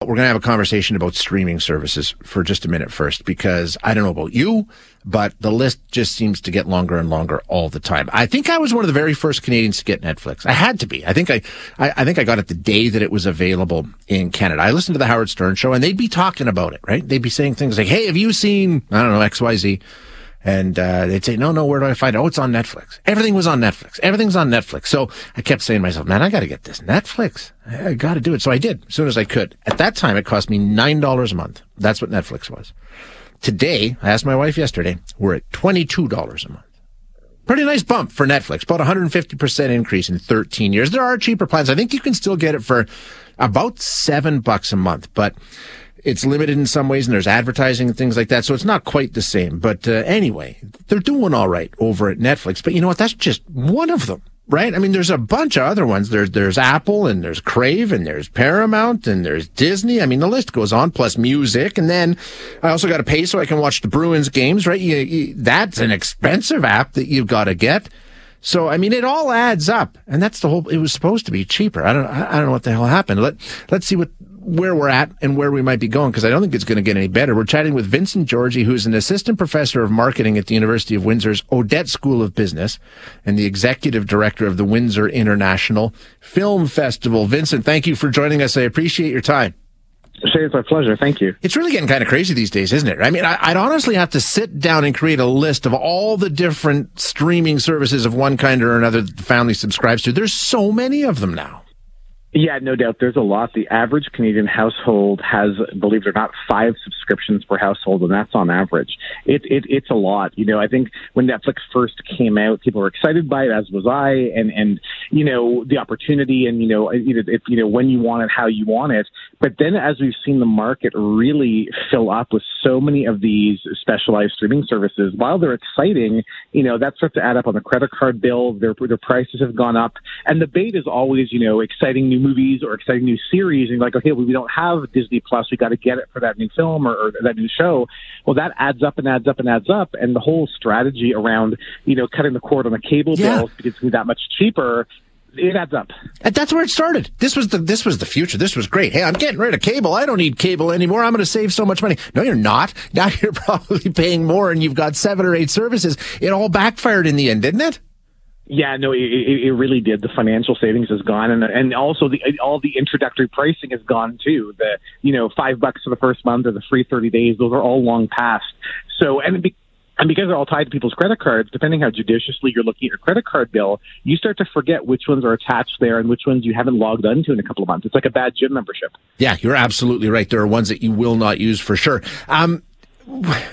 We're going to have a conversation about streaming services for just a minute first, because I don't know about you, but the list just seems to get longer and longer all the time. I think I was one of the very first Canadians to get Netflix. I had to be. I think I, I, I think I got it the day that it was available in Canada. I listened to the Howard Stern show and they'd be talking about it, right? They'd be saying things like, Hey, have you seen, I don't know, XYZ? And uh, they'd say, no, no, where do I find it? Oh, it's on Netflix. Everything was on Netflix. Everything's on Netflix. So I kept saying to myself, man, I got to get this Netflix. I got to do it. So I did as soon as I could. At that time, it cost me $9 a month. That's what Netflix was. Today, I asked my wife yesterday, we're at $22 a month. Pretty nice bump for Netflix. About 150% increase in 13 years. There are cheaper plans. I think you can still get it for about seven bucks a month, but it's limited in some ways and there's advertising and things like that. So it's not quite the same. But uh, anyway, they're doing all right over at Netflix. But you know what? That's just one of them. Right? I mean, there's a bunch of other ones. There's, there's Apple and there's Crave and there's Paramount and there's Disney. I mean, the list goes on plus music. And then I also got to pay so I can watch the Bruins games, right? You, you, that's an expensive app that you've got to get. So, I mean, it all adds up. And that's the whole, it was supposed to be cheaper. I don't, I don't know what the hell happened. Let, let's see what, where we're at and where we might be going because I don't think it's going to get any better. We're chatting with Vincent Georgie, who's an assistant professor of marketing at the University of Windsor's Odette School of Business and the executive director of the Windsor International Film Festival. Vincent, thank you for joining us. I appreciate your time. Shay, it's my pleasure. Thank you. It's really getting kind of crazy these days, isn't it? I mean, I, would honestly have to sit down and create a list of all the different streaming services of one kind or another that the family subscribes to. There's so many of them now. Yeah, no doubt. There's a lot. The average Canadian household has, believe it or not, five subscriptions per household, and that's on average. It, it, it's a lot. You know, I think when Netflix first came out, people were excited by it, as was I, and, and, you know, the opportunity and, you know, it, you know, when you want it, how you want it. But then as we've seen the market really fill up with so many of these specialized streaming services, while they're exciting, you know, that starts to add up on the credit card bill. Their, their prices have gone up. And the bait is always, you know, exciting new movies or exciting new series, and you're like, okay, well, we don't have Disney Plus, we got to get it for that new film or, or that new show. Well, that adds up and adds up and adds up, and the whole strategy around you know cutting the cord on the cable yeah. bill because it's that much cheaper it adds up. And that's where it started. This was the this was the future. This was great. Hey, I'm getting rid of cable. I don't need cable anymore. I'm going to save so much money. No, you're not. Now you're probably paying more, and you've got seven or eight services. It all backfired in the end, didn't it? Yeah, no, it, it really did. The financial savings is gone, and and also the all the introductory pricing is gone too. The you know five bucks for the first month or the free thirty days; those are all long past. So and. Be, and because they're all tied to people's credit cards, depending how judiciously you're looking at your credit card bill, you start to forget which ones are attached there and which ones you haven't logged onto in a couple of months. It's like a bad gym membership. Yeah, you're absolutely right. There are ones that you will not use for sure. Um,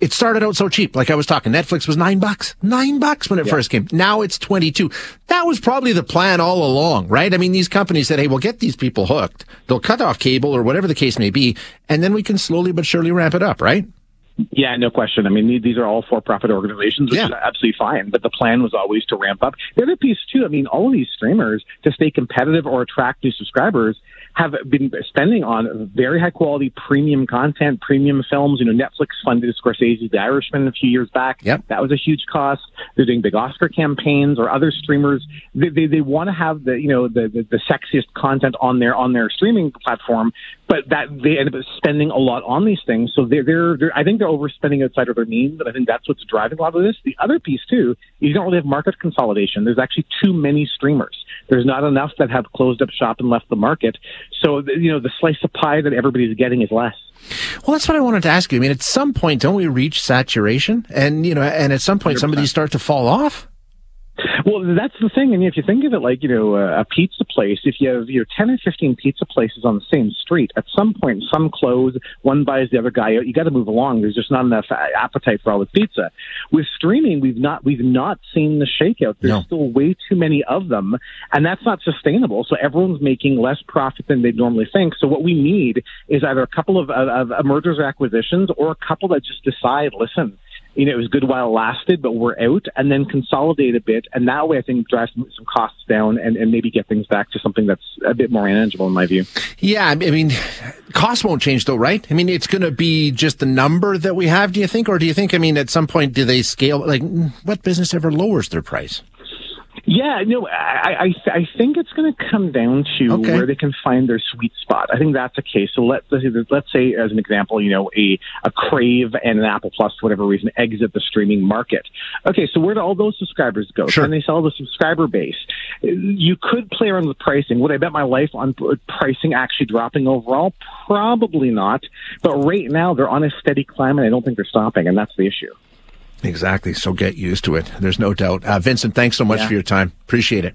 it started out so cheap. Like I was talking, Netflix was nine bucks, nine bucks when it yeah. first came. Now it's 22. That was probably the plan all along, right? I mean, these companies said, Hey, we'll get these people hooked. They'll cut off cable or whatever the case may be. And then we can slowly but surely ramp it up, right? Yeah, no question. I mean, these are all for-profit organizations, which yeah. is absolutely fine. But the plan was always to ramp up. The other piece too, I mean, all of these streamers to stay competitive or attract new subscribers have been spending on very high quality premium content, premium films. You know, Netflix funded Scorsese's The Irishman a few years back. Yep. That was a huge cost. They're doing big Oscar campaigns or other streamers. They, they, they want to have the, you know, the, the, the sexiest content on their, on their streaming platform, but that they end up spending a lot on these things. So they're, they're, they're I think they're overspending outside of their means, and I think that's what's driving a lot of this. The other piece too, you don't really have market consolidation. There's actually too many streamers. There's not enough that have closed up shop and left the market. So, you know, the slice of pie that everybody's getting is less. Well, that's what I wanted to ask you. I mean, at some point, don't we reach saturation? And, you know, and at some point, somebody start to fall off? Well, that's the thing. And if you think of it like, you know, uh, a pizza place, if you have, you know, 10 or 15 pizza places on the same street, at some point, some close, one buys the other guy out. You got to move along. There's just not enough uh, appetite for all the pizza. With streaming, we've not, we've not seen the shakeout. There's no. still way too many of them, and that's not sustainable. So everyone's making less profit than they normally think. So what we need is either a couple of, of, of mergers or acquisitions or a couple that just decide, listen, you know, it was good while it lasted, but we're out, and then consolidate a bit, and that way I think drive some, some costs down and, and maybe get things back to something that's a bit more manageable in my view. Yeah, I mean, costs won't change though, right? I mean, it's going to be just the number that we have. Do you think, or do you think? I mean, at some point, do they scale? Like, what business ever lowers their price? Yeah, no, I I, I think it's going to come down to okay. where they can find their sweet spot. I think that's the case. So let let's say, let's say as an example, you know, a a Crave and an Apple Plus, for whatever reason, exit the streaming market. Okay, so where do all those subscribers go? Sure. Can they sell the subscriber base? You could play around with pricing. Would I bet my life on pricing actually dropping overall? Probably not. But right now they're on a steady climb, and I don't think they're stopping, and that's the issue. Exactly. So get used to it. There's no doubt. Uh, Vincent, thanks so much yeah. for your time. Appreciate it.